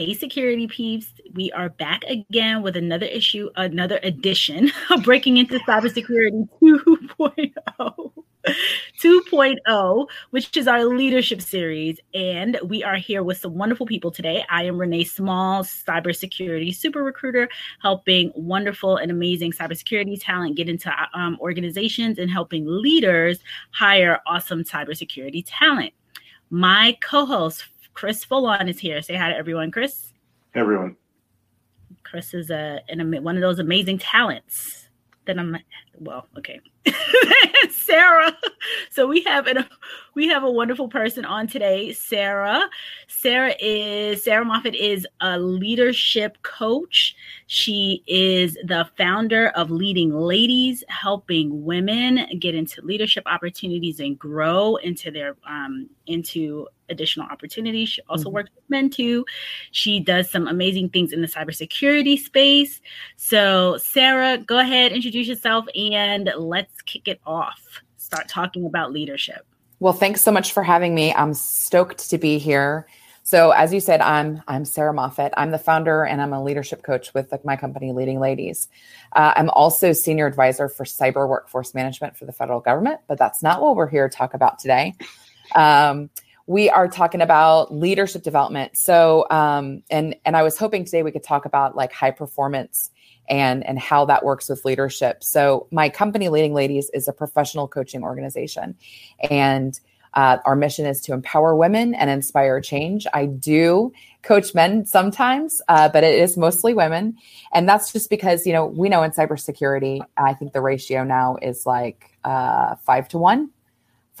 Hey, security peeps. We are back again with another issue, another edition of Breaking into Cybersecurity 2.0. 2.0, which is our leadership series. And we are here with some wonderful people today. I am Renee Small, cybersecurity super recruiter, helping wonderful and amazing cybersecurity talent get into um, organizations and helping leaders hire awesome cybersecurity talent. My co host, Chris Foulon is here. Say hi to everyone, Chris. Everyone. Chris is a an, one of those amazing talents that I'm. Well, okay. Sarah. So we have an we have a wonderful person on today, Sarah. Sarah is Sarah Moffat is a leadership coach. She is the founder of Leading Ladies, helping women get into leadership opportunities and grow into their um, into additional opportunities. She also mm-hmm. works with men too. She does some amazing things in the cybersecurity space. So, Sarah, go ahead, introduce yourself, and let's kick it off. Start talking about leadership. Well, thanks so much for having me. I'm stoked to be here. So, as you said, I'm I'm Sarah Moffat. I'm the founder and I'm a leadership coach with my company, Leading Ladies. Uh, I'm also senior advisor for cyber workforce management for the federal government, but that's not what we're here to talk about today. Um, we are talking about leadership development. So, um, and and I was hoping today we could talk about like high performance and and how that works with leadership. So, my company, Leading Ladies, is a professional coaching organization, and uh, our mission is to empower women and inspire change. I do coach men sometimes, uh, but it is mostly women, and that's just because you know we know in cybersecurity, I think the ratio now is like uh, five to one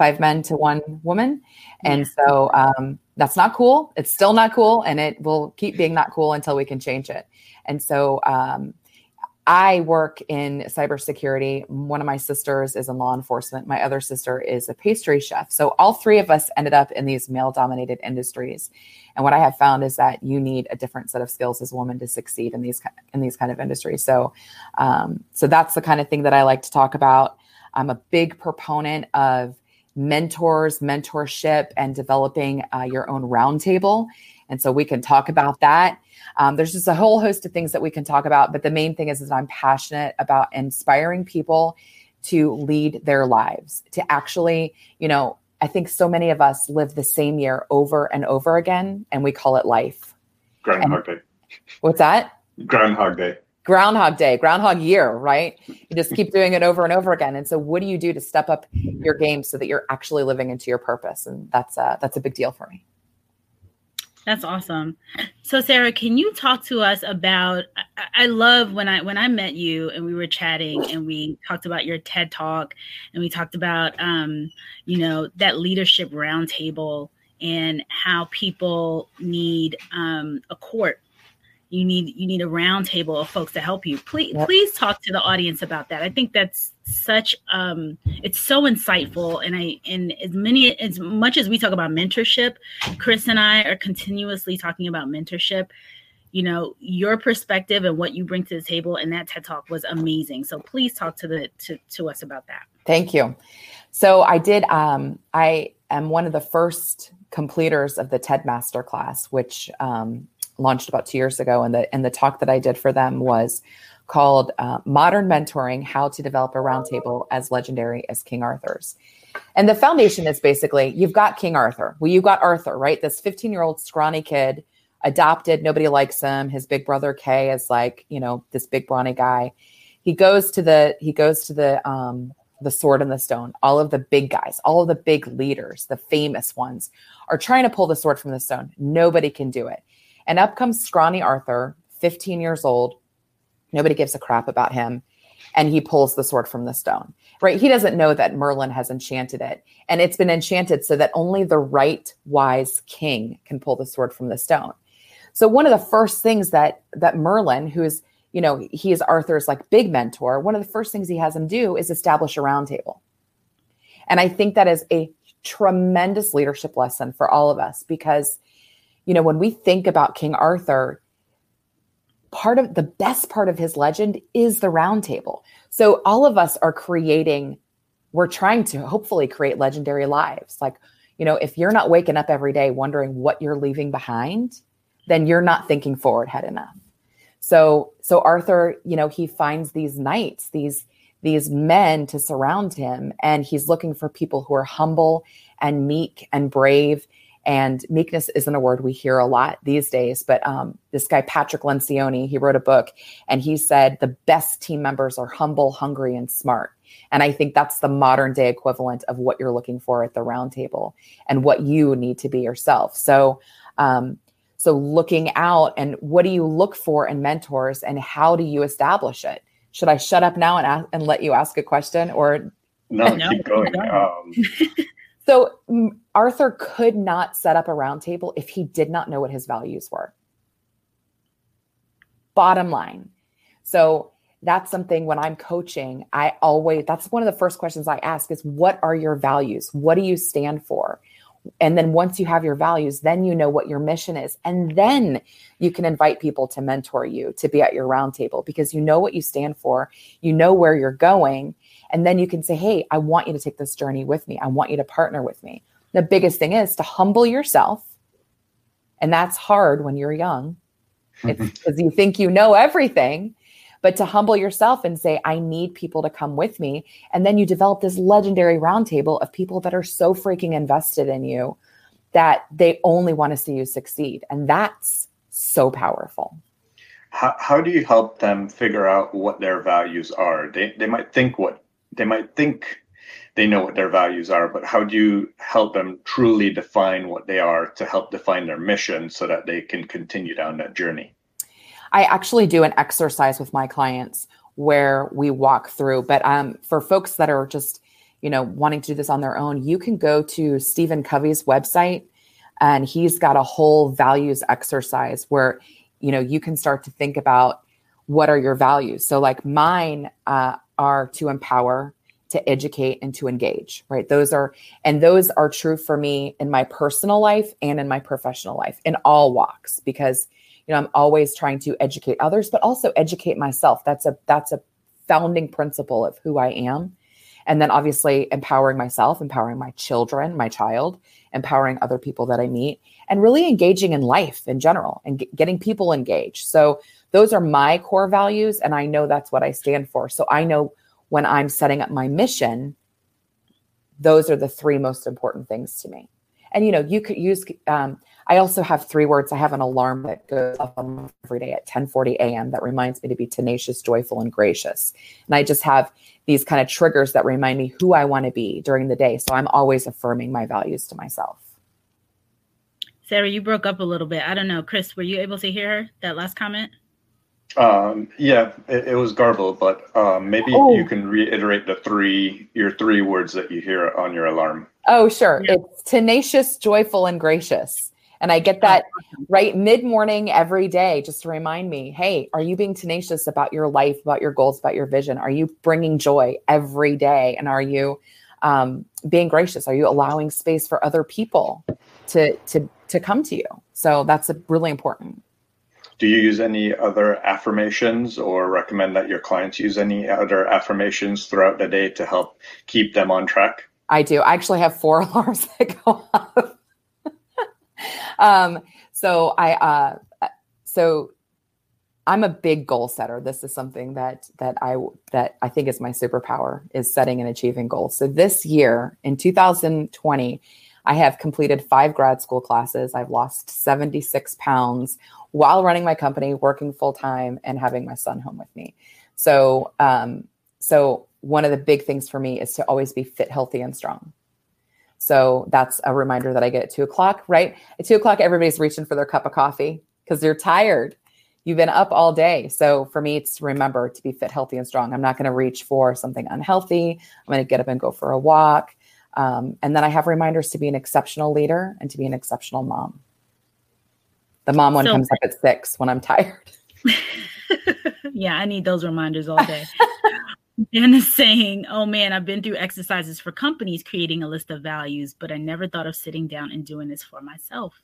five men to one woman. And so um, that's not cool. It's still not cool. And it will keep being not cool until we can change it. And so um, I work in cybersecurity. One of my sisters is in law enforcement. My other sister is a pastry chef. So all three of us ended up in these male dominated industries. And what I have found is that you need a different set of skills as a woman to succeed in these in these kind of industries. So, um, so that's the kind of thing that I like to talk about. I'm a big proponent of mentors, mentorship, and developing uh, your own roundtable. And so we can talk about that. Um, there's just a whole host of things that we can talk about. But the main thing is, is I'm passionate about inspiring people to lead their lives, to actually, you know, I think so many of us live the same year over and over again, and we call it life. Groundhog and, Day. What's that? Groundhog Day. Groundhog Day, Groundhog Year, right? You just keep doing it over and over again. And so, what do you do to step up your game so that you're actually living into your purpose? And that's a, that's a big deal for me. That's awesome. So, Sarah, can you talk to us about? I, I love when I when I met you and we were chatting and we talked about your TED talk and we talked about, um, you know, that leadership roundtable and how people need um, a court you need you need a roundtable of folks to help you. Please yep. please talk to the audience about that. I think that's such um it's so insightful. And i and as many as much as we talk about mentorship chris and i are continuously talking about mentorship. You know your perspective and what you bring to the table and that ted talk was amazing. So please talk to the to, to us about that. Thank you. So i did um i am one of the first completers of the ted master class which um, launched about two years ago, and the and the talk that I did for them was called uh, "Modern Mentoring: How to Develop a Roundtable as Legendary as King Arthur's." And the foundation is basically you've got King Arthur. Well, you've got Arthur, right? This 15 year old scrawny kid, adopted. Nobody likes him. His big brother Kay is like, you know, this big brawny guy. He goes to the he goes to the um, the sword and the stone. All of the big guys, all of the big leaders, the famous ones, are trying to pull the sword from the stone. Nobody can do it. And up comes scrawny Arthur, 15 years old. Nobody gives a crap about him. And he pulls the sword from the stone, right? He doesn't know that Merlin has enchanted it. And it's been enchanted so that only the right wise king can pull the sword from the stone. So one of the first things that that Merlin, who is, you know, he is Arthur's like big mentor, one of the first things he has him do is establish a round table. And I think that is a tremendous leadership lesson for all of us because you know, when we think about King Arthur, part of the best part of his legend is the round table. So all of us are creating, we're trying to hopefully create legendary lives. Like, you know, if you're not waking up every day wondering what you're leaving behind, then you're not thinking forward head enough. So so Arthur, you know, he finds these knights, these these men to surround him and he's looking for people who are humble and meek and brave and meekness isn't a word we hear a lot these days but um, this guy patrick lencioni he wrote a book and he said the best team members are humble hungry and smart. And i think that's the modern day equivalent of what you're looking for at the round table and what you need to be yourself. So um, so looking out and what do you look for in mentors and how do you establish it? Should I shut up now and ask, and let you ask a question or no, no keep going. Um, so Arthur could not set up a roundtable if he did not know what his values were. Bottom line. So that's something when I'm coaching, I always that's one of the first questions I ask is what are your values? What do you stand for? and then once you have your values then you know what your mission is and then you can invite people to mentor you to be at your roundtable because you know what you stand for you know where you're going and then you can say hey i want you to take this journey with me i want you to partner with me the biggest thing is to humble yourself and that's hard when you're young it's mm-hmm. because you think you know everything but to humble yourself and say, I need people to come with me. And then you develop this legendary roundtable of people that are so freaking invested in you that they only want to see you succeed. And that's so powerful. How, how do you help them figure out what their values are? They, they might think what they might think they know what their values are, but how do you help them truly define what they are to help define their mission so that they can continue down that journey? I actually do an exercise with my clients where we walk through. But um, for folks that are just, you know, wanting to do this on their own, you can go to Stephen Covey's website and he's got a whole values exercise where, you know, you can start to think about what are your values. So, like mine uh, are to empower, to educate, and to engage, right? Those are, and those are true for me in my personal life and in my professional life in all walks because you know i'm always trying to educate others but also educate myself. That's a that's a founding principle of who i am. And then obviously empowering myself empowering my children my child empowering other people that i meet and really engaging in life in general and getting people engaged. So those are my core values and i know that's what i stand for. So i know when i'm setting up my mission those are the three most important things to me and you know you could use um, I also have three words. I have an alarm that goes off every day at 10:40 a.m. that reminds me to be tenacious, joyful, and gracious. And I just have these kind of triggers that remind me who I want to be during the day. So I'm always affirming my values to myself. Sarah, you broke up a little bit. I don't know, Chris, were you able to hear her, that last comment? Um, yeah, it, it, was garbled, but um, maybe oh. you can reiterate the three your three words that you hear on your alarm. Oh, sure. Yeah. It's tenacious, joyful, and gracious. And I get oh, that right mid morning every day just to remind me hey, are you being tenacious about your life, about your goals, about your vision? Are you bringing joy every day? And are you um, being gracious? Are you allowing space for other people to, to, to come to you? So that's really important. Do you use any other affirmations or recommend that your clients use any other affirmations throughout the day to help keep them on track? I do. I actually have four alarms that go off um, so I, uh, so I'm a big goal setter. This is something that that I that I think is my superpower is setting and achieving goals. So this year in 2020, I have completed five grad school classes. I've lost 76 pounds while running my company, working full time, and having my son home with me. So, um, so one of the big things for me is to always be fit, healthy, and strong. So that's a reminder that I get at two o'clock, right? At two o'clock, everybody's reaching for their cup of coffee because they're tired. You've been up all day. So for me, it's remember to be fit, healthy, and strong. I'm not going to reach for something unhealthy. I'm going to get up and go for a walk. Um, and then I have reminders to be an exceptional leader and to be an exceptional mom. The mom one so, comes up at six when I'm tired. yeah, I need those reminders all day. Dan is saying, Oh man, I've been through exercises for companies creating a list of values, but I never thought of sitting down and doing this for myself.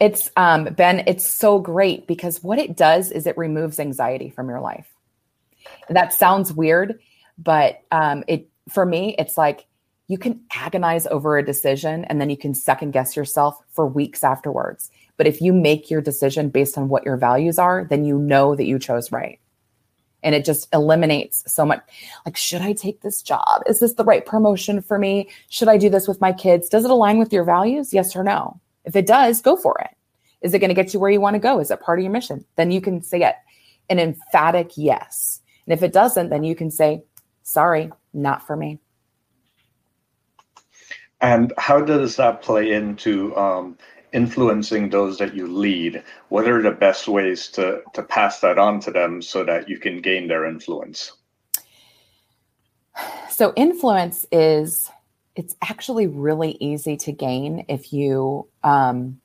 It's um, Ben, it's so great because what it does is it removes anxiety from your life. That sounds weird, but um, it for me, it's like you can agonize over a decision and then you can second guess yourself for weeks afterwards. But if you make your decision based on what your values are, then you know that you chose right. And it just eliminates so much like, should I take this job? Is this the right promotion for me? Should I do this with my kids? Does it align with your values? Yes or no? If it does, go for it. Is it going to get you where you want to go? Is it part of your mission? Then you can say it an emphatic yes. And if it doesn't, then you can say, sorry, not for me. And how does that play into um, influencing those that you lead? What are the best ways to, to pass that on to them so that you can gain their influence? So, influence is it's actually really easy to gain if you um,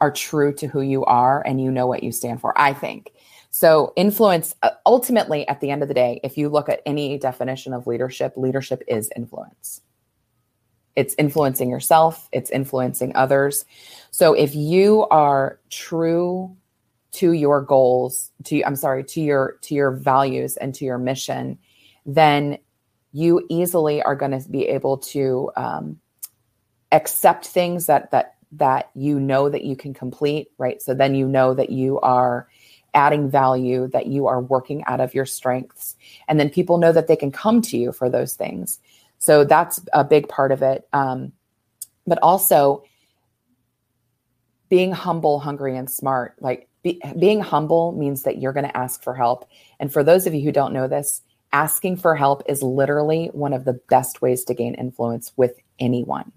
are true to who you are and you know what you stand for. I think so. Influence uh, ultimately, at the end of the day, if you look at any definition of leadership, leadership is influence it's influencing yourself, it's influencing others. So if you are true to your goals, to I'm sorry, to your to your values and to your mission, then you easily are going to be able to um, accept things that that that you know that you can complete, right? So then you know that you are adding value, that you are working out of your strengths, and then people know that they can come to you for those things. So that's a big part of it. Um, but also being humble, hungry, and smart. Like be, being humble means that you're going to ask for help. And for those of you who don't know this, asking for help is literally one of the best ways to gain influence with anyone.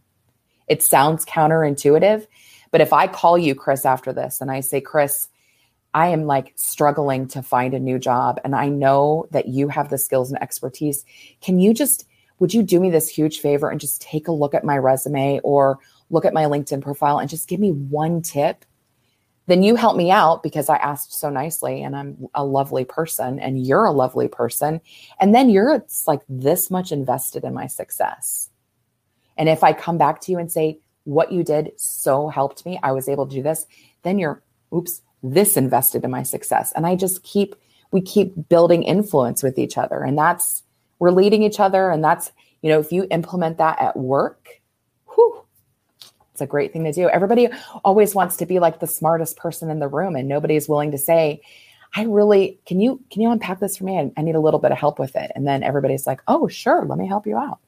It sounds counterintuitive, but if I call you, Chris, after this and I say, Chris, I am like struggling to find a new job and I know that you have the skills and expertise. Can you just would you do me this huge favor and just take a look at my resume or look at my LinkedIn profile and just give me one tip? Then you help me out because I asked so nicely and I'm a lovely person and you're a lovely person. And then you're it's like this much invested in my success. And if I come back to you and say, what you did so helped me, I was able to do this, then you're, oops, this invested in my success. And I just keep, we keep building influence with each other. And that's, we're leading each other. And that's, you know, if you implement that at work, whew, it's a great thing to do. Everybody always wants to be like the smartest person in the room, and nobody is willing to say, I really can you can you unpack this for me? I, I need a little bit of help with it. And then everybody's like, oh, sure, let me help you out.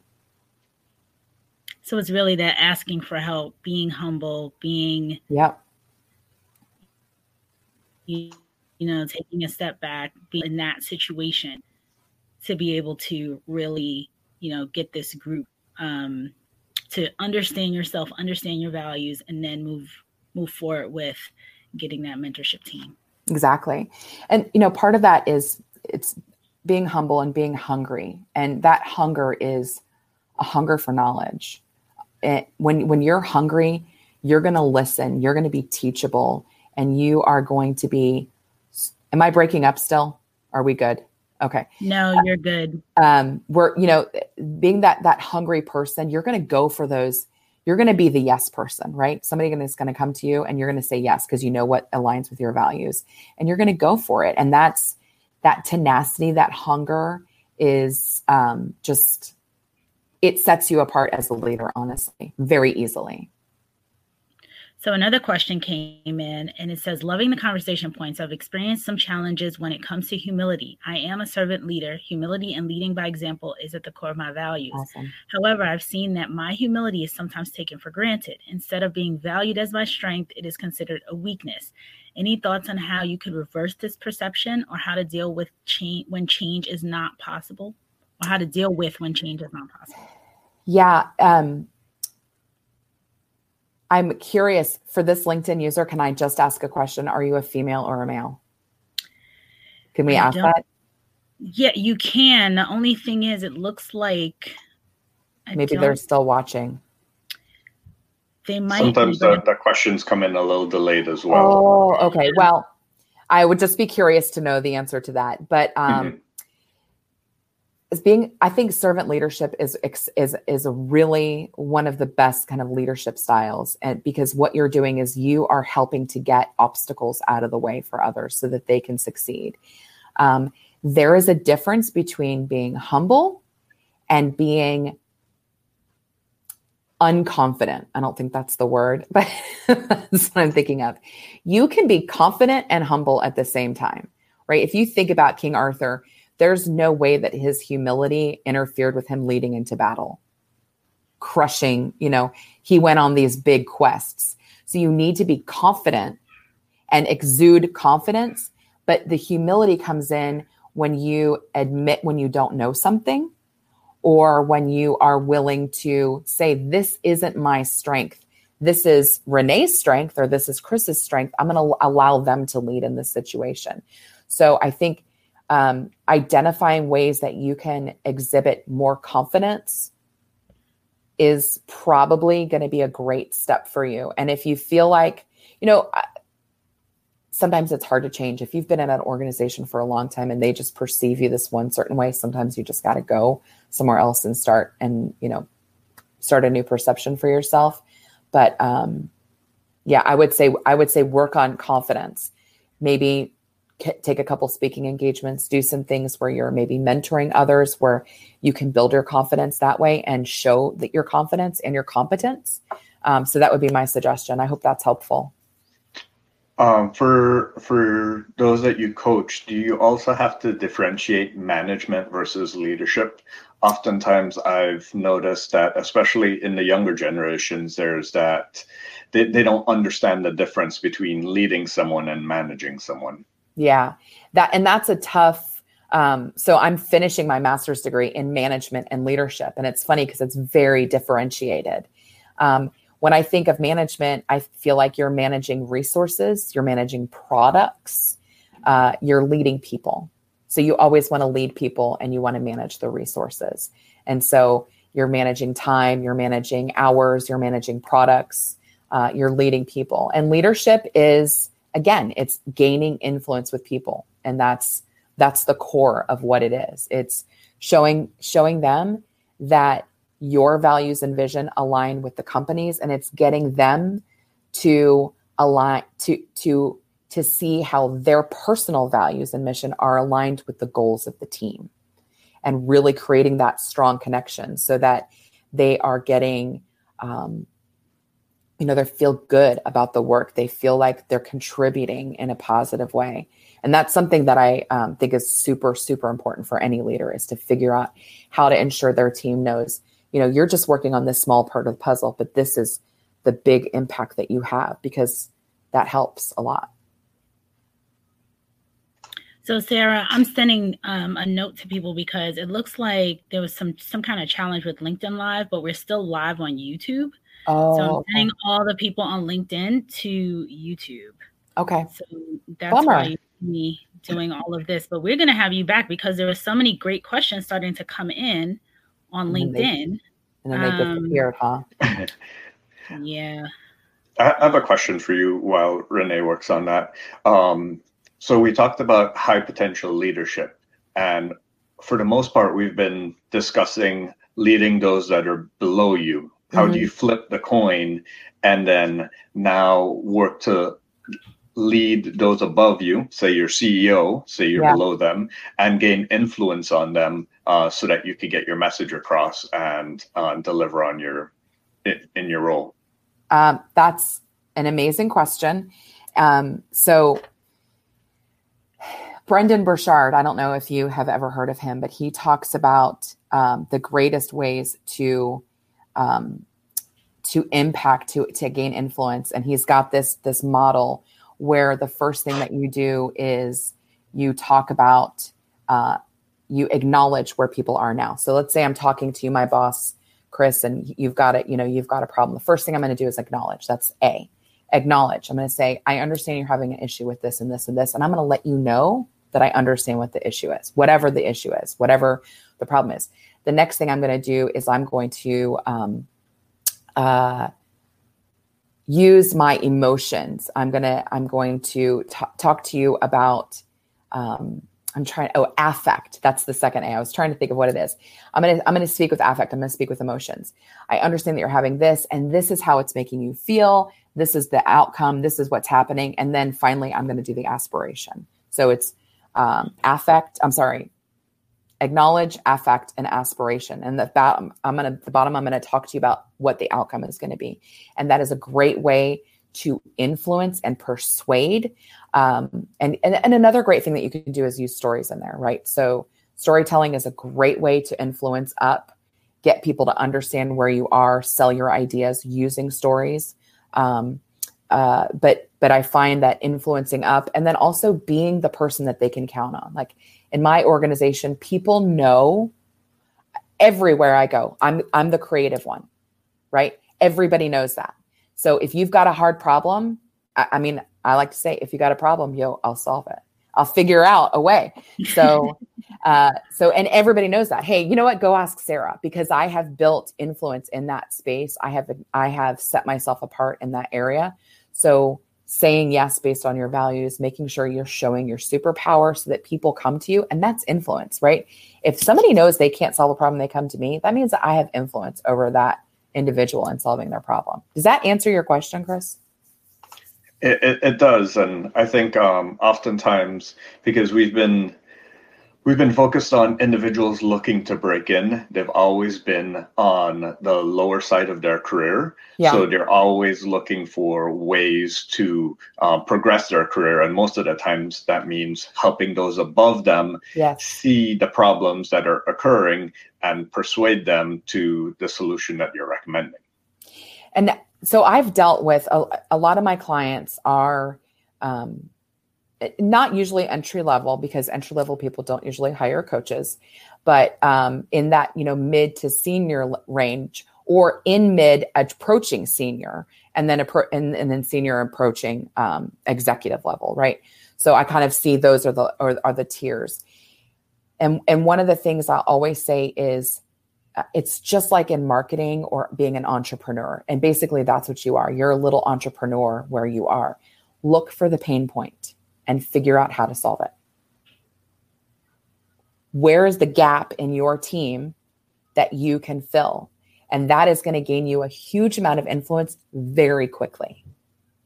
So it's really that asking for help, being humble, being yep. You, you know, taking a step back, being in that situation to be able to really, you know, get this group um, to understand yourself, understand your values, and then move move forward with getting that mentorship team. Exactly, and you know, part of that is it's being humble and being hungry, and that hunger is a hunger for knowledge. It, when when you're hungry, you're going to listen. You're going to be teachable, and you are going to be. Am I breaking up still? Are we good? Okay. No, you're good. Um, we're, you know, being that that hungry person, you're going to go for those. You're going to be the yes person, right? Somebody is going to come to you and you're going to say yes because you know what aligns with your values, and you're going to go for it. And that's that tenacity, that hunger is um, just it sets you apart as a leader, honestly, very easily. So another question came in and it says, Loving the conversation points. I've experienced some challenges when it comes to humility. I am a servant leader. Humility and leading by example is at the core of my values. Awesome. However, I've seen that my humility is sometimes taken for granted. Instead of being valued as my strength, it is considered a weakness. Any thoughts on how you could reverse this perception or how to deal with change when change is not possible? Or how to deal with when change is not possible? Yeah. Um, I'm curious for this LinkedIn user. Can I just ask a question? Are you a female or a male? Can we I ask that? Yeah, you can. The only thing is, it looks like I maybe they're still watching. They might. Sometimes the, the questions come in a little delayed as well. Oh, okay. Well, I would just be curious to know the answer to that. But um, mm-hmm as being i think servant leadership is is is really one of the best kind of leadership styles and because what you're doing is you are helping to get obstacles out of the way for others so that they can succeed um, there is a difference between being humble and being unconfident. I don't think that's the word, but that's what I'm thinking of. You can be confident and humble at the same time, right? If you think about King Arthur, there's no way that his humility interfered with him leading into battle, crushing, you know, he went on these big quests. So you need to be confident and exude confidence, but the humility comes in when you admit when you don't know something or when you are willing to say, This isn't my strength. This is Renee's strength or this is Chris's strength. I'm going to allow them to lead in this situation. So I think um, identifying ways that you can exhibit more confidence is probably going to be a great step for you. And if you feel like, you know, sometimes it's hard to change. If you've been in an organization for a long time and they just perceive you this one certain way, sometimes you just got to go somewhere else and start and, you know, start a new perception for yourself. But um, yeah, I would say I would say work on confidence. Maybe take a couple speaking engagements, do some things where you're maybe mentoring others, where you can build your confidence that way and show that your confidence and your competence. Um, so that would be my suggestion. I hope that's helpful. Um, for for those that you coach, do you also have to differentiate management versus leadership? Oftentimes, I've noticed that, especially in the younger generations, there's that they, they don't understand the difference between leading someone and managing someone. Yeah, that and that's a tough. Um, so I'm finishing my master's degree in management and leadership, and it's funny because it's very differentiated. Um, when I think of management, I feel like you're managing resources, you're managing products, uh, you're leading people. So you always want to lead people and you want to manage the resources. And so you're managing time, you're managing hours, you're managing products, uh, you're leading people. And leadership is again, it's gaining influence with people, and that's that's the core of what it is. It's showing showing them that your values and vision align with the companies, and it's getting them to align to to to see how their personal values and mission are aligned with the goals of the team and really creating that strong connection so that they are getting um, you know they feel good about the work. They feel like they're contributing in a positive way. And that's something that i um, think is super super important for any leader is to figure out how to ensure their team knows you know you're just working on this small part of the puzzle but this is the big impact that you have because that helps a lot. So Sarah, I'm sending um, a note to people because it looks like there was some some kind of challenge with LinkedIn Live, but we're still live on YouTube. Oh, so I'm sending okay. all the people on LinkedIn to YouTube. Okay. So that's Bummer. why me doing all of this. But we're going to have you back because there were so many great questions starting to come in on and LinkedIn. They, and then they um, disappeared, huh? yeah. I have a question for you while Renee works on that. Um, so we talked about high potential leadership, and for the most part, we've been discussing leading those that are below you how mm-hmm. do you flip the coin and then now work to lead those above you, say your CEO, say you're yeah. below them, and gain influence on them uh, so that you can get your message across and uh, deliver on your in, in your role? Um, that's an amazing question. Um, so Brendon Burchard, I don't know if you have ever heard of him, but he talks about um, the greatest ways to um, to impact to to gain influence. And he's got this this model where the first thing that you do is you talk about uh, you acknowledge where people are now. So let's say i'm talking to you my boss chris and you've got it you know you've got a problem. The first thing i'm going to do is acknowledge. That's a. Acknowledge. I'm going to say i understand you're having an issue with this and this and this and i'm going to let you know that i understand what the issue is whatever the issue is whatever the problem is the next thing i'm going to do is i'm going to um, uh, use my emotions. I'm gonna I'm going to t- talk to you about. Um, I'm trying. Oh, affect. That's the second A. I was trying to think of what it is. I'm gonna I'm gonna speak with affect. I'm gonna speak with emotions. I understand that you're having this, and this is how it's making you feel. This is the outcome. This is what's happening, and then finally, I'm gonna do the aspiration. So it's um, affect. I'm sorry. Acknowledge, affect, and aspiration. And the bottom, I'm gonna the bottom, I'm gonna talk to you about what the outcome is to be, and that is a great way to influence and persuade. Um, and, and and another great thing that you can do is use stories in there, right? So storytelling is a great way to influence up, get people to understand where you are, sell your ideas using stories. Um, uh, but but I find that influencing up, and then also being the person that they can count on, like in my organization, people know everywhere I go, I'm I'm the creative one, right? Everybody knows that. So if you've got a hard problem, I, I mean, I like to say, if you got a problem, yo, I'll solve it. I'll figure out a way. So, uh, so, and everybody knows that. Hey, you know what? Go ask Sarah because I have built influence in that space. I have, I have set myself apart in that area. So saying yes based on your values, making sure you're showing your superpower so that people come to you. And that's influence, right? If somebody knows they can't solve a problem, they come to me, that means that I have influence over that individual in solving their problem. Does that answer your question, Chris? It, it, it does. And I think um, oftentimes, because we've been We've been focused on individuals looking to break in. They've always been on the lower side of their career. Yeah. So they're always looking for ways to um, progress their career. And most of the times that means helping those above them yes. see the problems that are occurring and persuade them to the solution that you're recommending. And so I've dealt with a, a lot of my clients are. Um, not usually entry level because entry level people don't usually hire coaches, but um, in that you know mid to senior range or in mid approaching senior and then appro- and, and then senior approaching um, executive level, right? So I kind of see those are the are, are the tiers. And and one of the things I always say is uh, it's just like in marketing or being an entrepreneur. And basically that's what you are. You're a little entrepreneur where you are. Look for the pain point and figure out how to solve it. Where is the gap in your team that you can fill? And that is going to gain you a huge amount of influence very quickly.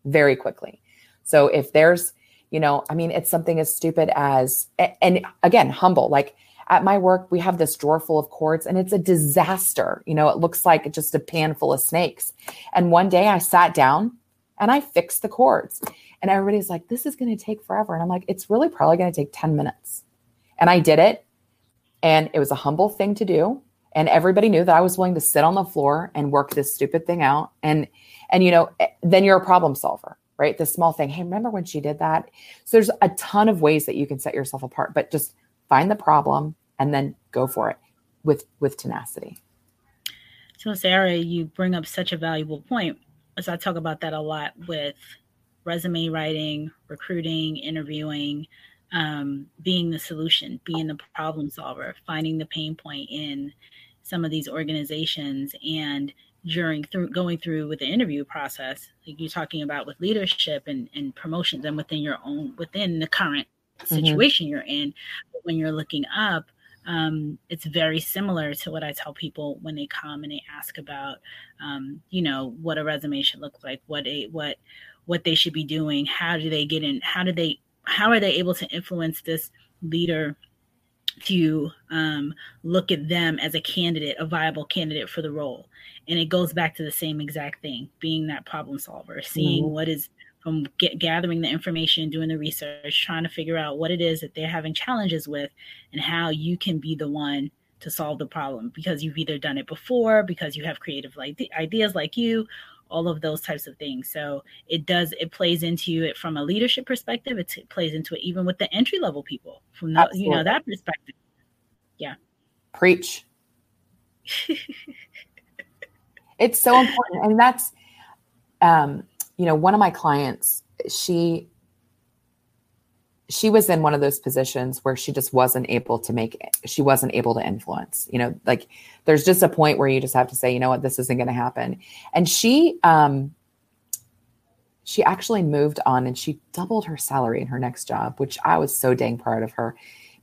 Very quickly. So if there's, you know, I mean, it's something as stupid as, and again, humble. Like at my work, we have this drawer full of cords and it's a disaster. You know, it looks like just a pan full of snakes. And one day I sat down and I fixed the cords. And everybody's like, this is going to take forever. And I'm like, it's really probably going to take 10 minutes. And I did it. And it was a humble thing to do. And everybody knew that I was willing to sit on the floor and work this stupid thing out. And, and, you know, eh, then you're a problem solver, right? The small thing. Hey, remember when she did that? So there's a ton of ways that you can set yourself apart, but just find the problem and then go for it with, with tenacity. So, Sarah, you bring up such a valuable point. As I talk about that a lot with resume writing, recruiting, interviewing, um, being the solution, being the problem solver, finding the pain point in some of these organizations and during through going through with the interview process like you're talking about with leadership and, and promotions and within your own within the current mm-hmm. situation mm-hmm. you're in when you're looking up um, it's very similar to what I tell people when they come and they ask about, um, you know, what a resume should look like, what a what what they should be doing how do they get in how do they how are they able to influence this leader to um, look at them as a candidate a viable candidate for the role and it goes back to the same exact thing being that problem solver seeing mm-hmm. what is from get, gathering the information doing the research trying to figure out what it is that they're having challenges with and how you can be the one to solve the problem because you've either done it before because you have creative like ideas like you all of those types of things. So it does it plays into it from a leadership perspective. It, plays into it even with the entry level people from the, you know that perspective. Yeah. Preach. it's so important, and that's um, you know one of my clients. She she was in one of those positions where she just wasn't able to make it. She wasn't able to influence. You know, like there's just a point where you just have to say, you know what, this isn't going to happen. And she, um, she actually moved on and she doubled her salary in her next job, which I was so dang proud of her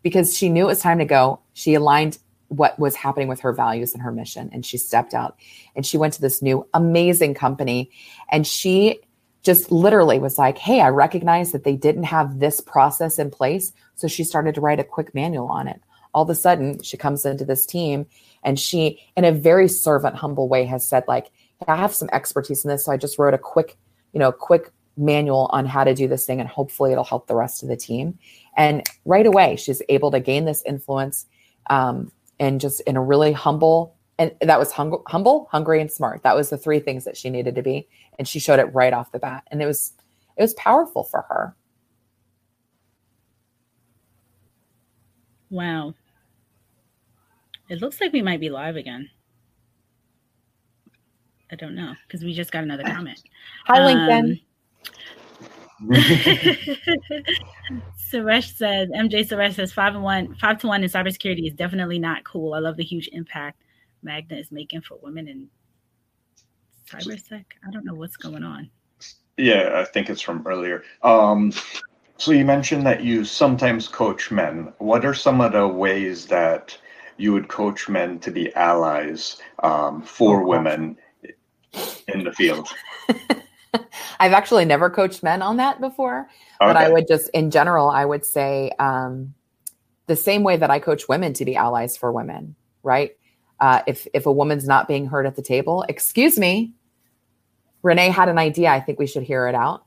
because she knew it was time to go. She aligned what was happening with her values and her mission and she stepped out and she went to this new amazing company and she just literally was like, Hey, I recognize that they didn't have this process in place. So she started to write a quick manual on it. all of a sudden she comes into this team and she in a very servant humble way has said like i have some expertise in this so i just wrote a quick you know quick manual on how to do this thing and hopefully it'll help the rest of the team and right away she's able to gain this influence um, and just in a really humble and that was hung- humble hungry and smart that was the three things that she needed to be and she showed it right off the bat and it was it was powerful for her wow it looks like we might be live again. I don't know because we just got another comment. Hi, Lincoln. Um, Suresh said, MJ Suresh says five and one, five to one in cybersecurity is definitely not cool. I love the huge impact Magna is making for women in cybersec. I don't know what's going on. Yeah, I think it's from earlier. Um, so you mentioned that you sometimes coach men. What are some of the ways that you would coach men to be allies um, for oh, women in the field? I've actually never coached men on that before, okay. but I would just, in general, I would say um, the same way that I coach women to be allies for women, right? Uh, if if a woman's not being heard at the table, excuse me, Renee had an idea. I think we should hear it out,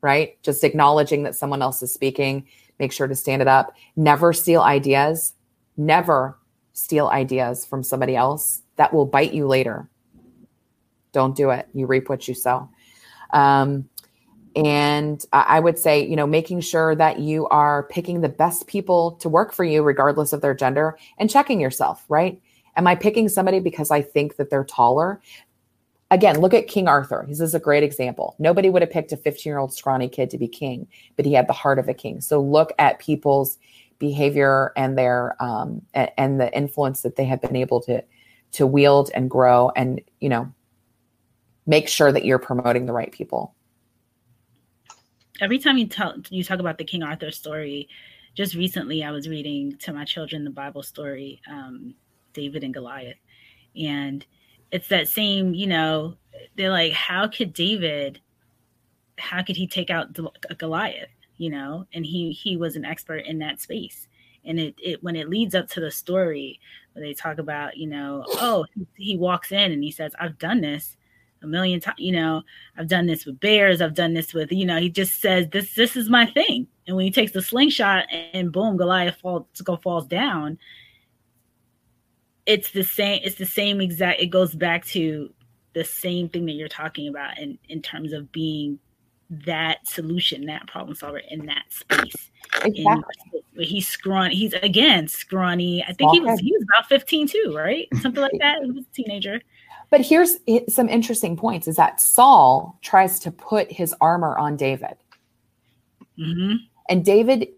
right? Just acknowledging that someone else is speaking. Make sure to stand it up. Never steal ideas. Never steal ideas from somebody else that will bite you later. Don't do it. You reap what you sow. Um, and I would say, you know, making sure that you are picking the best people to work for you, regardless of their gender, and checking yourself, right? Am I picking somebody because I think that they're taller? Again, look at King Arthur. This is a great example. Nobody would have picked a 15 year old scrawny kid to be king, but he had the heart of a king. So look at people's behavior and their um, and, the influence that they have been able to to wield and grow and you know make sure that you're promoting the right people every time you tell you talk about the king arthur story just recently i was reading to my children the bible story um, david and goliath and it's that same you know they're like how could david how could he take out goliath you know, and he he was an expert in that space. And it, it when it leads up to the story where they talk about, you know, oh, he walks in and he says, I've done this a million times, you know, I've done this with bears, I've done this with, you know, he just says this this is my thing. And when he takes the slingshot and boom, Goliath falls go falls down, it's the same, it's the same exact, it goes back to the same thing that you're talking about in, in terms of being that solution, that problem solver in that space. Exactly. He's scrawny. He's again scrawny. I think he was he was about 15 too, right? Something like that. He was a teenager. But here's some interesting points: is that Saul tries to put his armor on David, mm-hmm. and David.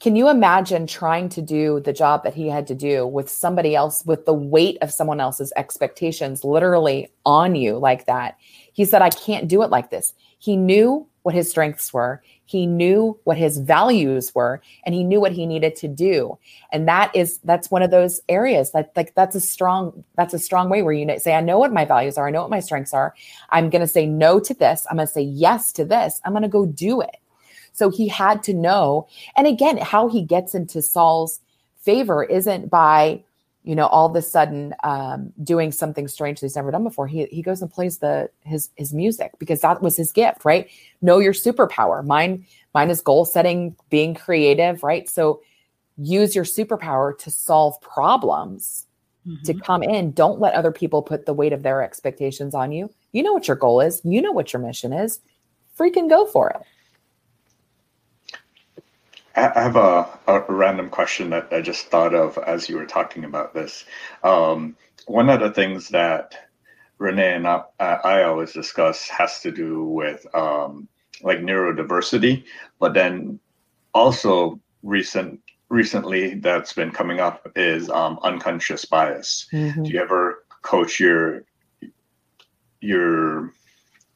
Can you imagine trying to do the job that he had to do with somebody else, with the weight of someone else's expectations literally on you like that? He said, I can't do it like this. He knew what his strengths were. He knew what his values were and he knew what he needed to do. And that is that's one of those areas that like that's a strong that's a strong way where you say I know what my values are. I know what my strengths are. I'm going to say no to this. I'm going to say yes to this. I'm going to go do it. So he had to know. And again, how he gets into Saul's favor isn't by you know, all of a sudden um, doing something strange that he's never done before. He he goes and plays the his his music because that was his gift, right? Know your superpower. Mine mine is goal setting, being creative, right? So use your superpower to solve problems. Mm-hmm. To come in, don't let other people put the weight of their expectations on you. You know what your goal is. You know what your mission is. Freaking go for it. I have a, a, random question that I just thought of as you were talking about this. Um, one of the things that Renee and I, I always discuss has to do with um, like neurodiversity, but then also recent recently that's been coming up is um, unconscious bias. Mm-hmm. Do you ever coach your your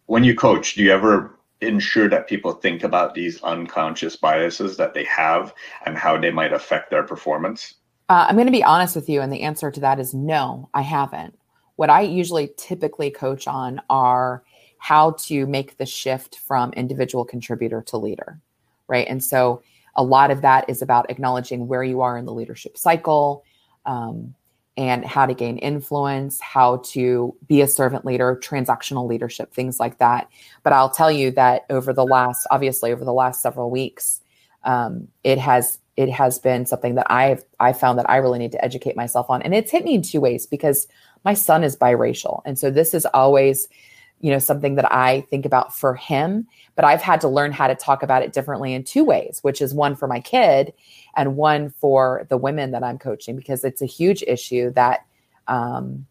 when you coach? Do you ever ensure that people think about these unconscious biases that they have and how they might affect their performance? Uh, I'm going to be honest with you, and the answer to that is no, I haven't. What I usually typically coach on are how to make the shift from individual contributor to leader, right? And so a lot of that is about acknowledging where you are in the leadership cycle um, and how to gain influence, how to be a servant leader, transactional leadership, things like that. But I'll tell you that over the last, obviously, over the last several weeks, um, it has it has been something that I've I found that I really need to educate myself on, and it's hit me in two ways because my son is biracial, and so this is always you know something that i think about for him but i've had to learn how to talk about it differently in two ways which is one for my kid and one for the women that i'm coaching because it's a huge issue that um,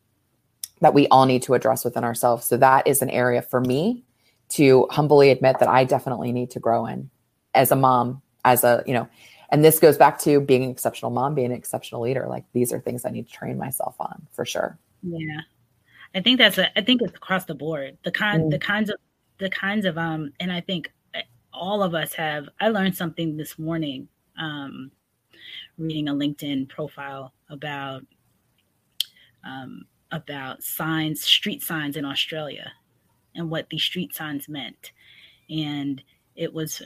that we all need to address within ourselves. So that is an area for me to humbly admit that i definitely need to grow in as a mom as a you know and this goes back to being an exceptional mom being an exceptional leader. Like these are things i need to train myself on for sure. Yeah I think that's a, I think it's across the board. The kind mm. the kinds of the kinds of um and I think all of us have I learned something this morning um reading a LinkedIn profile about um about signs street signs in Australia and what these street signs meant. And it was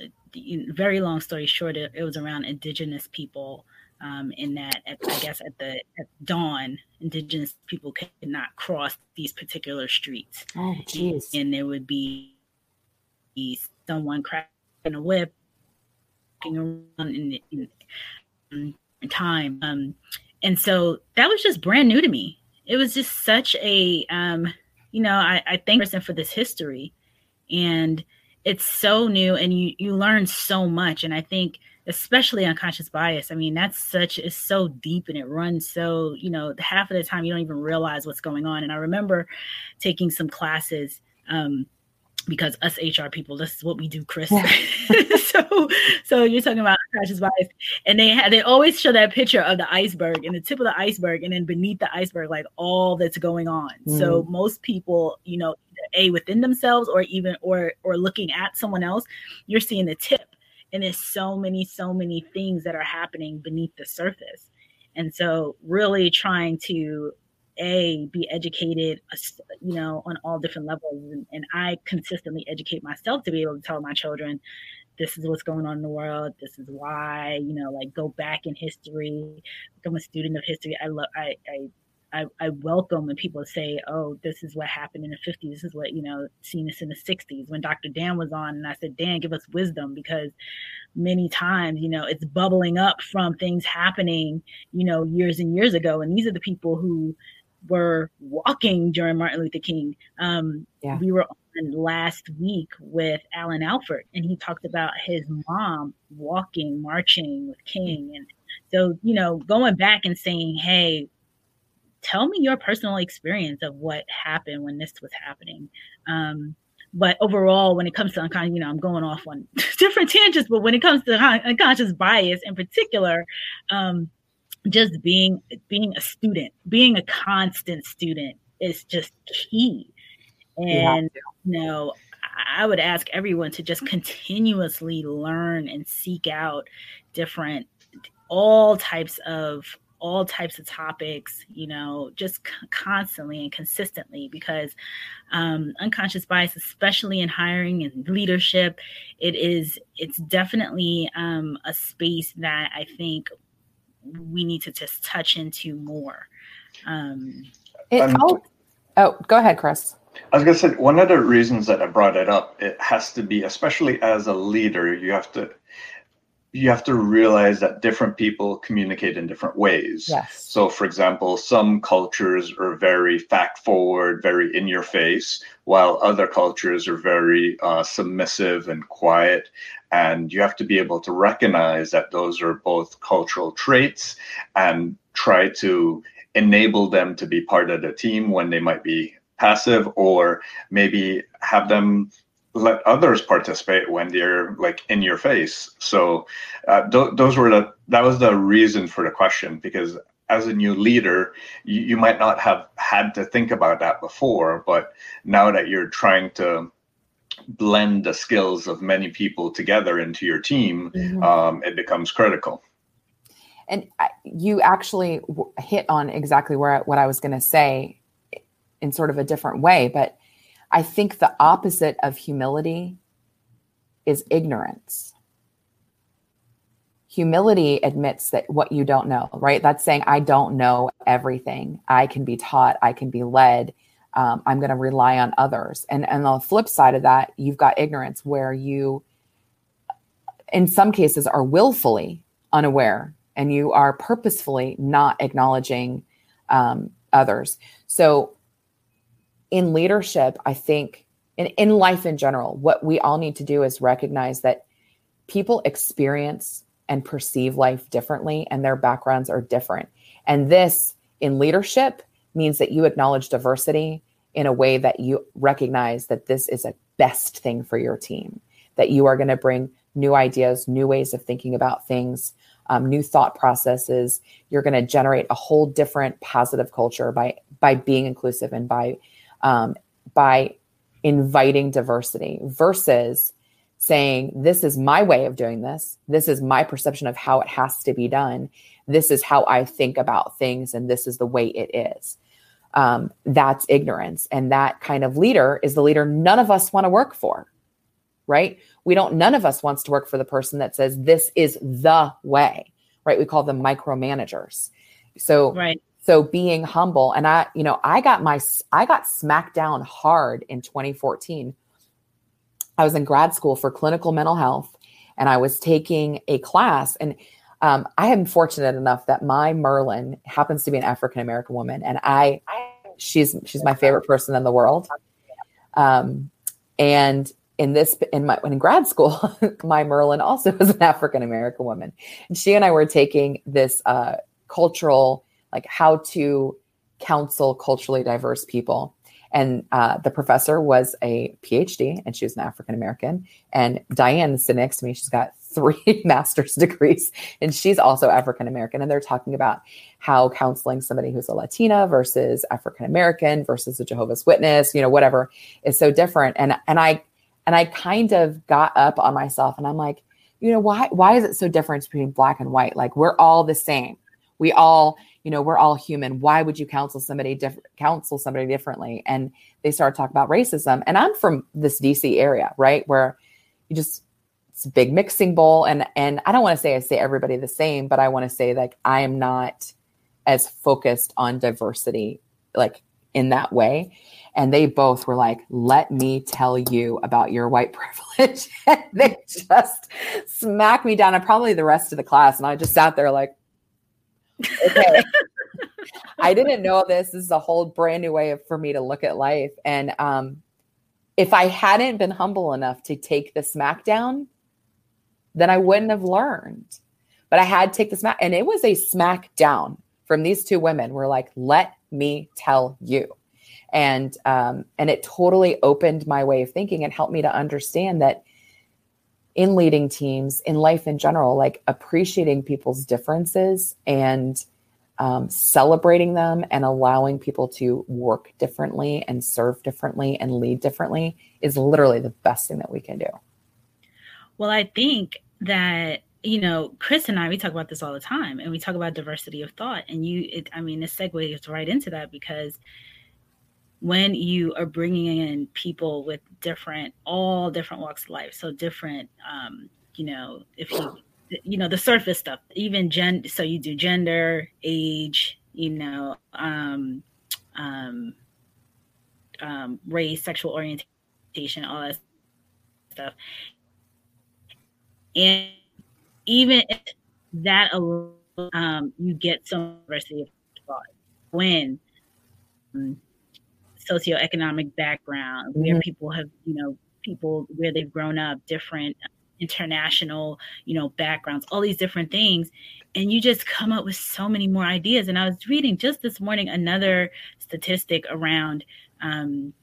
very long story short it, it was around indigenous people um, in that at, I guess at the at dawn, indigenous people could not cross these particular streets. Oh, jeez. And, there would be someone cracking a whip, around in, in, in time. Um, and so that was just brand new to me. It was just such a, um, you know, I, I thank person for this history, and it's so new, and you you learn so much. And I think especially unconscious bias. I mean, that's such is so deep and it runs so, you know, half of the time you don't even realize what's going on. And I remember taking some classes um because us HR people, this is what we do, Chris. Yeah. so, so you're talking about unconscious bias, and they had they always show that picture of the iceberg and the tip of the iceberg, and then beneath the iceberg, like all that's going on. Mm. So most people, you know, a within themselves or even or or looking at someone else, you're seeing the tip and there's so many so many things that are happening beneath the surface. And so really trying to a be educated uh, you know on all different levels. And, and, i consistently educate myself to be able to tell my children this is what's going on in the world. This is why you know like go back in history. Become a student of history. I love i i I, I, welcome when people say, "Oh, this is what happened in the '50s. This is what you know, seen this in the '60s." When Dr. Dan was on, and I said, "Dan, give us wisdom," because many times, you know, it's bubbling up from things happening, you know, years and years ago, and these are the people who were walking during Martin Luther King. Um, yeah. We were on last week with Alan Alford, and he talked about his mom walking, marching with King, and so you know, going back and saying, "Hey." Tell me your personal experience of what happened when this was happening. Um, but overall, when it comes to unconscious, you know, I'm going off on different tangents, but when it comes to unconscious bias in particular, um, just being being a student, being a constant student is just key. And you know, I would ask everyone to just continuously learn and seek out different all types of all types of topics, you know, just c- constantly and consistently because um, unconscious bias, especially in hiring and leadership, it is, it's definitely um, a space that I think we need to just touch into more. Um, it, oh, oh, go ahead, Chris. I was going to say one of the reasons that I brought it up, it has to be, especially as a leader, you have to you have to realize that different people communicate in different ways. Yes. So, for example, some cultures are very fact forward, very in your face, while other cultures are very uh, submissive and quiet. And you have to be able to recognize that those are both cultural traits and try to enable them to be part of the team when they might be passive or maybe have them let others participate when they're like in your face. So uh, th- those were the that was the reason for the question because as a new leader, you, you might not have had to think about that before, but now that you're trying to blend the skills of many people together into your team, mm-hmm. um, it becomes critical. And you actually hit on exactly where what I was going to say in sort of a different way, but I think the opposite of humility is ignorance. humility admits that what you don't know, right? That's saying, I don't know everything. I can be taught, I can be led. Um, I'm going to rely on others. And, and on the flip side of that, you've got ignorance where you, in some cases, are willfully unaware and you are purposefully not acknowledging um, others. So, in leadership, I think in, in life in general, what we all need to do is recognize that people experience and perceive life differently and their backgrounds are different. And this in leadership means that you acknowledge diversity in a way that you recognize that this is a best thing for your team, that you are going to bring new ideas, new ways of thinking about things, um, new thought processes. You're going to generate a whole different positive culture by by being inclusive and by um, by inviting diversity versus saying this is my way of doing this. This is my perception of how it has to be done. This is how i think about things and this is the way it is. Um, that's ignorance. And that kind of leader is the leader none of us want to work for right? We don't none of us wants to work for the person that says this is the way right? We call them micromanagers. So right so being humble and i you know i got my i got smacked down hard in 2014 I was in grad school for clinical mental health and I was taking a class. And um, I am fortunate enough that my Merlin happens to be an African American woman, and I, she's she's my favorite person in the world. Um, and in this in my in grad school, my Merlin also was an African American woman, and she and I were taking this uh, cultural like how to counsel culturally diverse people. And uh, the professor was a PhD and she was an African American. And Diane sitting next to me, she's got three master's degrees and she's also African American. And they're talking about how counseling somebody who's a Latina versus African American versus a Jehovah's Witness, you know, whatever is so different. And and I and I kind of got up on myself and I'm like, you know, why why is it so different between black and white? Like we're all the same. We all you know we're all human. Why would you counsel somebody counsel somebody differently? And they start talking about racism. And i'm from this dc area right where you just it's a big mixing bowl. And and i don't want to say i say everybody the same but i want to say like i am not as focused on diversity like in that way. And they both were like let me tell you about your white privilege. And they just smacked me down. And probably the rest of the class and i just sat there like okay. I didn't know this. This is a whole brand new way for me to look at life. And um, if I hadn't been humble enough to take the smackdown, then I wouldn't have learned. But I had to take the smack, and it was a smackdown from these two women. We're like, let me tell you. And um, and it totally opened my way of thinking and helped me to understand that in leading teams, in life in general, like appreciating people's differences and um, celebrating them and allowing people to work differently and serve differently and lead differently is literally the best thing that we can do. Well, I think that you know, Chris and I, we talk about this all the time, and we talk about diversity of thought. And you, it, I mean, this segues right into that because when you are bringing in people with different all different walks of life so different um you know if you you know the surface stuff even gen so you do gender age you know um um um race sexual orientation all that stuff. And even that alone um you get some diversity of thought when um, socioeconomic background, mm-hmm. where people have, you know, people where they've grown up, different international, you know, backgrounds, all these different things. And you just come up with so many more ideas. And I was reading just this morning another statistic around um,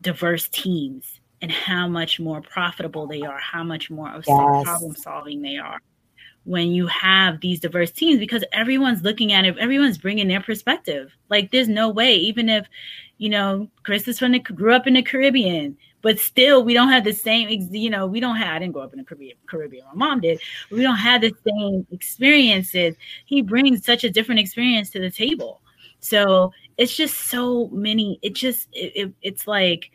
diverse teams and how much more profitable they are, how much more of yes. problem solving they are when you have these diverse teams because everyone's looking at it, everyone's bringing their perspective. Like there's no way, even if, you know, Chris is from the grew up in the Caribbean, but still we don't have the same, you know, we don't have. I didn't grow up in the Caribbean. Caribbean. My mom did. We don't have the same experiences. He brings such a different experience to the table. So it's just so many. It just it, it it's like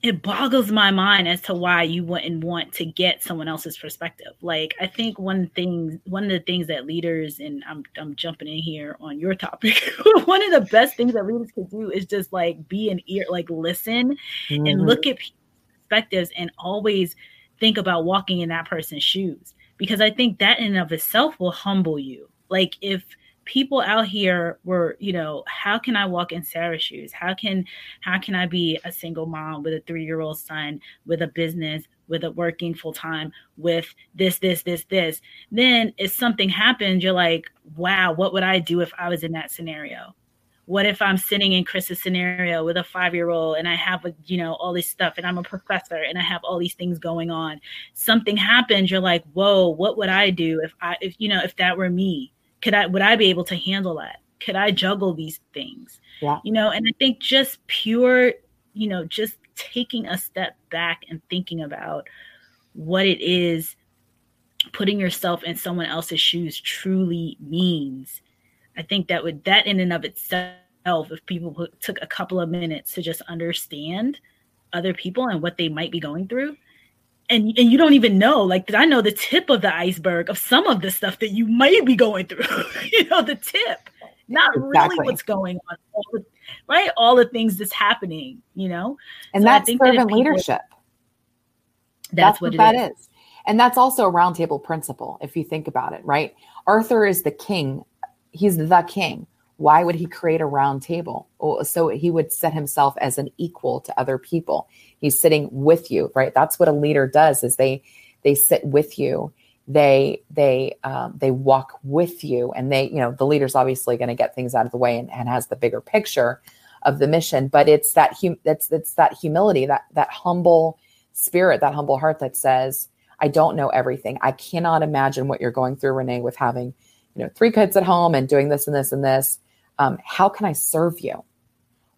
it boggles my mind as to why you wouldn't want to get someone else's perspective. Like I think one thing, one of the things that leaders, and I'm I'm jumping in here on your topic. one of the best things that leaders can do is just like be an ear, like listen mm-hmm. and look at perspectives, and always think about walking in that person's shoes. Because I think that in and of itself will humble you. Like if people out here were you know how can i walk in sarah's shoes? How can how can i be a single mom with a three year old son with a business with a working full time with this this this this? Then if something happens you're like wow what would i do if i was in that scenario? What if i'm sitting in chris's scenario with a five year old and i have a, you know all this stuff and i'm a professor and i have all these things going on? Something happens you're like whoa what would i do if i if you know if that were me could I would I be able to handle that? Could I juggle these things? Yeah. You know, and I think just pure, you know, just taking a step back and thinking about what it is putting yourself in someone else's shoes truly means. I think that would that in and of itself, if people took a couple of minutes to just understand other people and what they might be going through, and and you don't even know like i know the tip of the iceberg of some of the stuff that you might be going through you know the tip not exactly. really what's going on all the, right all the things that's happening you know and so that's servant that leadership that's, that's what, what that is. is and that's also a roundtable principle if you think about it right arthur is the king he's the king why would he create a round table? So he would set himself as an equal to other people. He's sitting with you, right? That's what a leader does is they they sit with you. They they um, they walk with you, and they you know the leader's obviously going to get things out of the way and, and has the bigger picture of the mission. But it's that hum- that's that's that humility, that that humble spirit, that humble heart that says, "I don't know everything. I cannot imagine what you're going through, Renee, with having." you know three kids at home and doing this and this and this um, how can I serve you?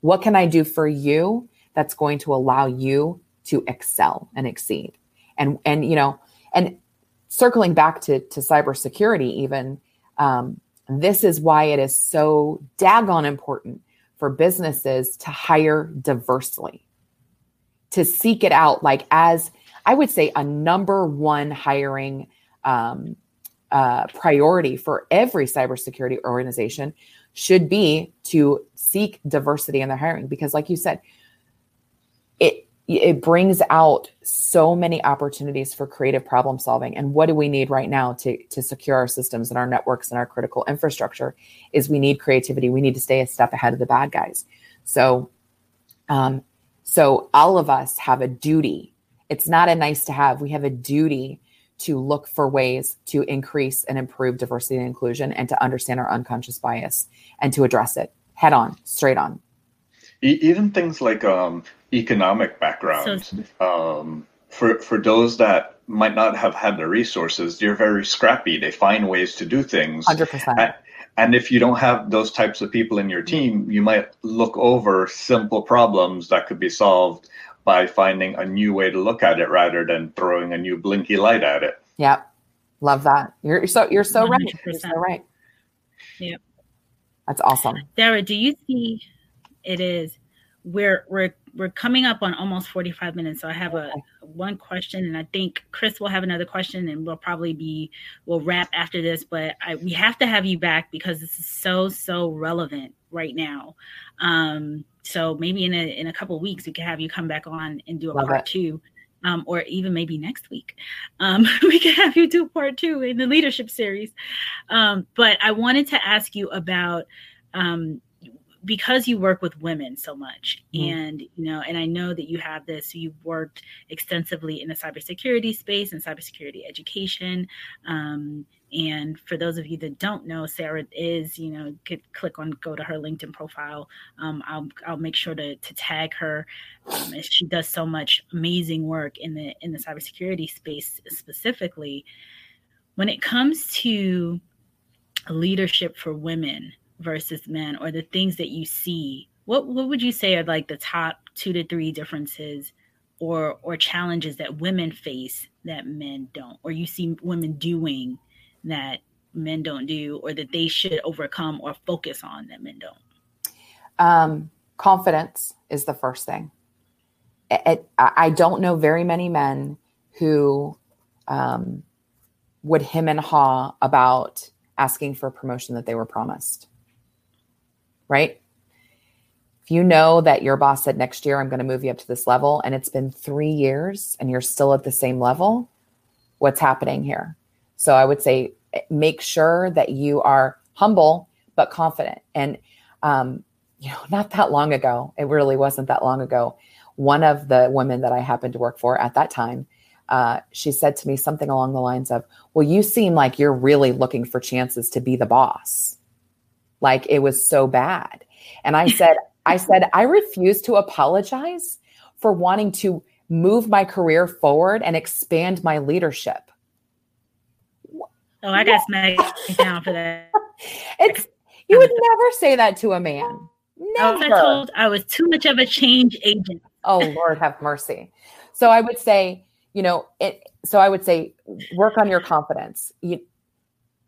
What can I do for you that's going to allow you to excel and exceed? And and you know, and circling back to to cybersecurity, even um, this is why it is so daggone important for businesses to hire diversely, to seek it out, like as I would say, a number one hiring um, uh, priority for every cybersecurity organization should be to seek diversity in their hiring because like you said it it brings out so many opportunities for creative problem solving. And what do we need right now to to secure our systems and our networks and our critical infrastructure is we need creativity. We need to stay a step ahead of the bad guys. So um so all of us have a duty. It's not a nice to have. We have a duty to look for ways to increase and improve diversity and inclusion and to understand our unconscious bias and to address it head on, straight on. Even things like um, economic background. So, um, for, for those that might not have had the resources, they're very scrappy. They find ways to do things. 100%. And if you don't have those types of people in your team, you might look over simple problems that could be solved by finding a new way to look at it rather than throwing a new blinky light at it. Yep. Love that. You're so you're so 100%. right. You're so right. Yep. That's awesome. Sarah, do you see it is we're we're we're coming up on almost 45 minutes so i have a one question and i think chris will have another question and we'll probably be we'll wrap after this but I, we have to have you back because this is so so relevant right now um so maybe in a in a couple weeks we could have you come back on and do a Love part it. two um, or even maybe next week, um, we could have you do part two in the leadership series. Um, but I wanted to ask you about um, because you work with women so much mm-hmm. and you know and i know that you have this you've worked extensively in the cybersecurity space and cybersecurity education um, and for those of you that don't know sarah is you know could click on go to her linkedin profile. Um, I'll, I'll make sure to, to tag her. Um, she does so much amazing work in the in the cybersecurity space specifically. When it comes to leadership for women versus men or the things that you see what what would you say are like the top two to three differences or or challenges that women face that men don't or you see women doing that men don't do or that they should overcome or focus on that men don't um, confidence is the first thing it, I don't know very many men who um, would him and haw about asking for a promotion that they were promised. Right? If you know that your boss said next year, I'm going to move you up to this level, and it's been three years and you're still at the same level, what's happening here? So I would say make sure that you are humble but confident. And, um, you know, not that long ago, it really wasn't that long ago one of the women that I happened to work for at that time, uh, she said to me something along the lines of, Well, you seem like you're really looking for chances to be the boss. Like it was so bad. And I said, I said, I refuse to apologize for wanting to move my career forward and expand my leadership. Oh, I got smacked down for that. It's you would never say that to a man. Oh, never. I was told I was too much of a change agent oh lord have mercy so i would say you know it so i would say work on your confidence you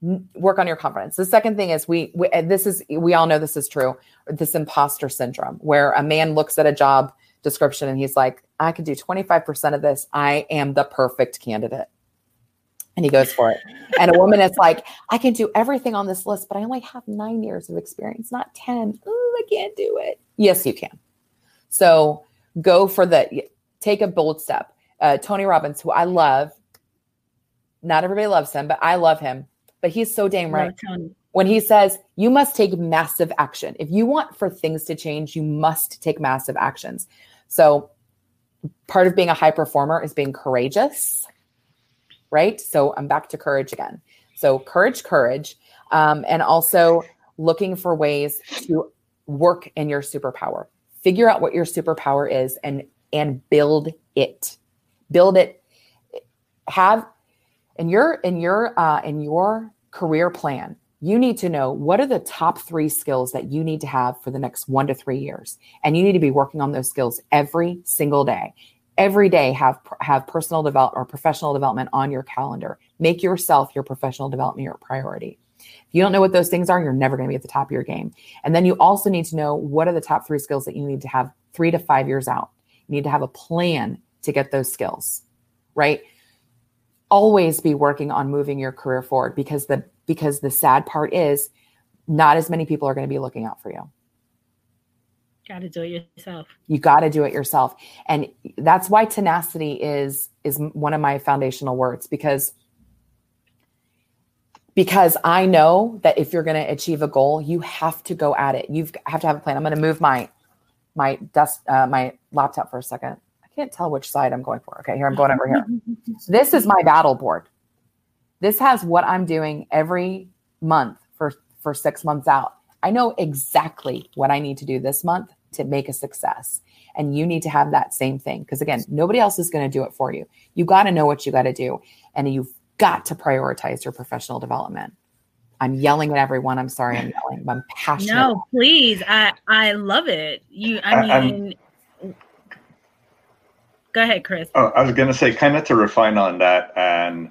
work on your confidence. The second thing is we, we this is we all know this is true this imposter syndrome where a man looks at a job description and he's like i can do 25% of this. I am the perfect candidate. And he goes for it. And a woman is like i can do everything on this list but i only have nine years of experience not 10 oh i can't do it. Yes you can. So go for the take a bold step. Uh, Tony Robbins, who I love, not everybody loves him, but I love him. But he's so damn right. When he says you must take massive action. If you want for things to change, you must take massive actions. So part of being a high performer is being courageous, right? So I'm back to courage again. So courage, courage, um, and also looking for ways to work in your superpower figure out what your superpower is and and build it build it have in your in your uh, in your career plan you need to know what are the top three skills that you need to have for the next one to three years and you need to be working on those skills every single day every day have have personal development or professional development on your calendar make yourself your professional development your priority if you don't know what those things are, you're never going to be at the top of your game. And then you also need to know what are the top three skills that you need to have three to five years out. You need to have a plan to get those skills, right? Always be working on moving your career forward because the because the sad part is not as many people are going to be looking out for you. Got to do it yourself. You got to do it yourself. And that's why tenacity is is one of my foundational words because because I know that if you're going to achieve a goal, you have to go at it. You have to have a plan. I'm going to move my my desk uh, my laptop for a second. I can't tell which side I'm going for. Okay, here I'm going over here. this is my battle board. This has what I'm doing every month for for 6 months out. I know exactly what I need to do this month to make a success. And you need to have that same thing because again, nobody else is going to do it for you. You got to know what you got to do and you've got to prioritize your professional development. I'm yelling at everyone. I'm sorry, I'm yelling. I'm passionate. No, please. I I love it. You. I mean. I'm, go ahead, Chris. Oh, I was gonna say, kind of to refine on that and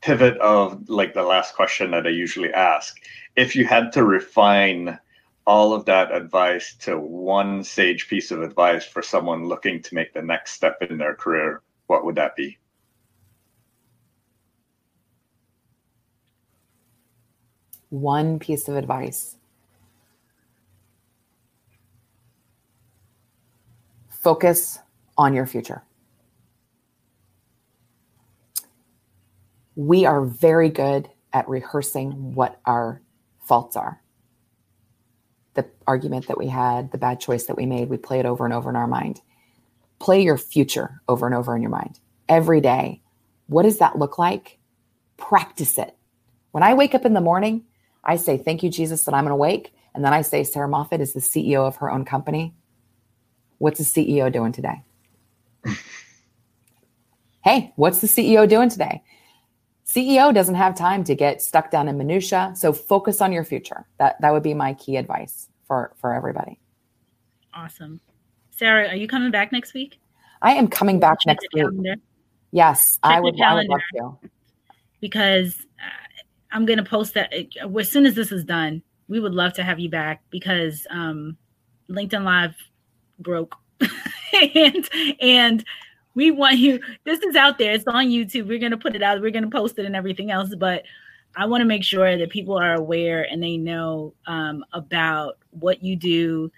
pivot of like the last question that I usually ask. If you had to refine all of that advice to one sage piece of advice for someone looking to make the next step in their career, what would that be? one piece of advice focus on your future. We are very good at rehearsing what our faults are. The argument that we had, the bad choice that we made, we play it over and over in our mind. Play your future over and over in your mind every day. What does that look like? Practice it. When I wake up in the morning, I say, Thank you, Jesus, that I'm awake. And then I say, Sarah Moffat is the CEO of her own company. What's the CEO doing today? hey, what's the CEO doing today? CEO doesn't have time to get stuck down in minutia. So focus on your future. That that would be my key advice for for everybody. Awesome. Sarah, are you coming back next week? I am coming back next week. Calendar. Yes, I would, I would love to. Because I'm gonna post that as soon as this is done. We would love to have you back because um, LinkedIn Live broke. and and we want you. This is out there. It's on YouTube. We're gonna put it out. We're gonna post it and everything else. But I want to make sure that people are aware and they know um, about what you do,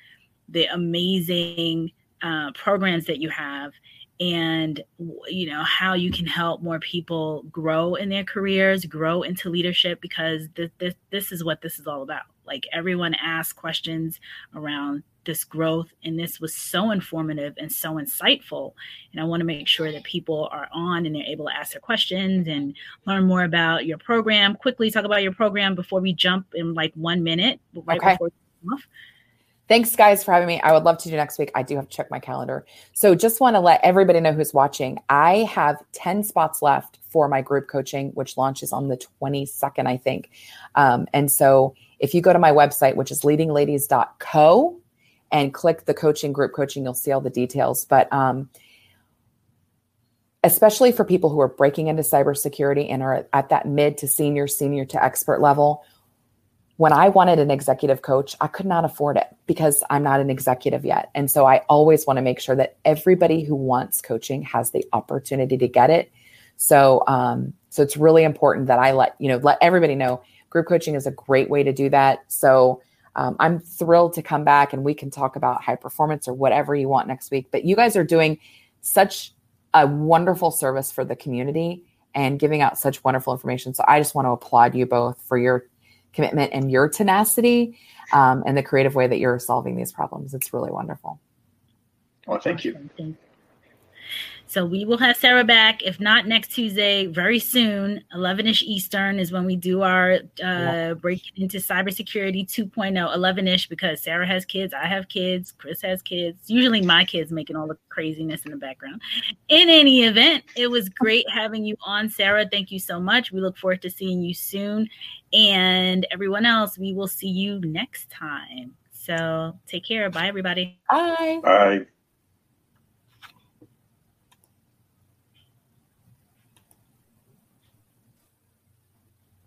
the amazing uh, programs that you have, and you know how you can help more people grow in their careers, grow into leadership. Because this this, this is what this is all about. Like everyone asks questions around this growth and this was so informative and so insightful and i want to make sure that people are on and they're able to ask their questions and learn more about your program quickly talk about your program before we jump in like one minute right okay. Thanks, guys, for having me. I would love to do next week. I do have to check my calendar. So, just want to let everybody know who's watching. I have 10 spots left for my group coaching, which launches on the 22nd, I think. Um, and so, if you go to my website, which is leadingladies.co, and click the coaching group coaching, you'll see all the details. But um, especially for people who are breaking into cybersecurity and are at that mid to senior, senior to expert level, when I wanted an executive coach, I could not afford it because I'm not an executive yet. And so I always want to make sure that everybody who wants coaching has the opportunity to get it. So, um, so it's really important that I let you know let everybody know group coaching is a great way to do that. So um, I'm thrilled to come back and we can talk about high performance or whatever you want next week. But you guys are doing such a wonderful service for the community and giving out such wonderful information. So I just want to applaud you both for your commitment and your tenacity um, and the creative way that you're solving these problems. It's really wonderful. Well, thank you. So we will have Sarah back, if not next Tuesday, very soon. 11 ish Eastern is when we do our uh, yeah. breaking into cybersecurity 2.0, 11 ish, because Sarah has kids, I have kids, Chris has kids. Usually my kids making all the craziness in the background. In any event, it was great having you on, Sarah. Thank you so much. We look forward to seeing you soon. And everyone else, we will see you next time. So take care. Bye, everybody. Bye. Bye.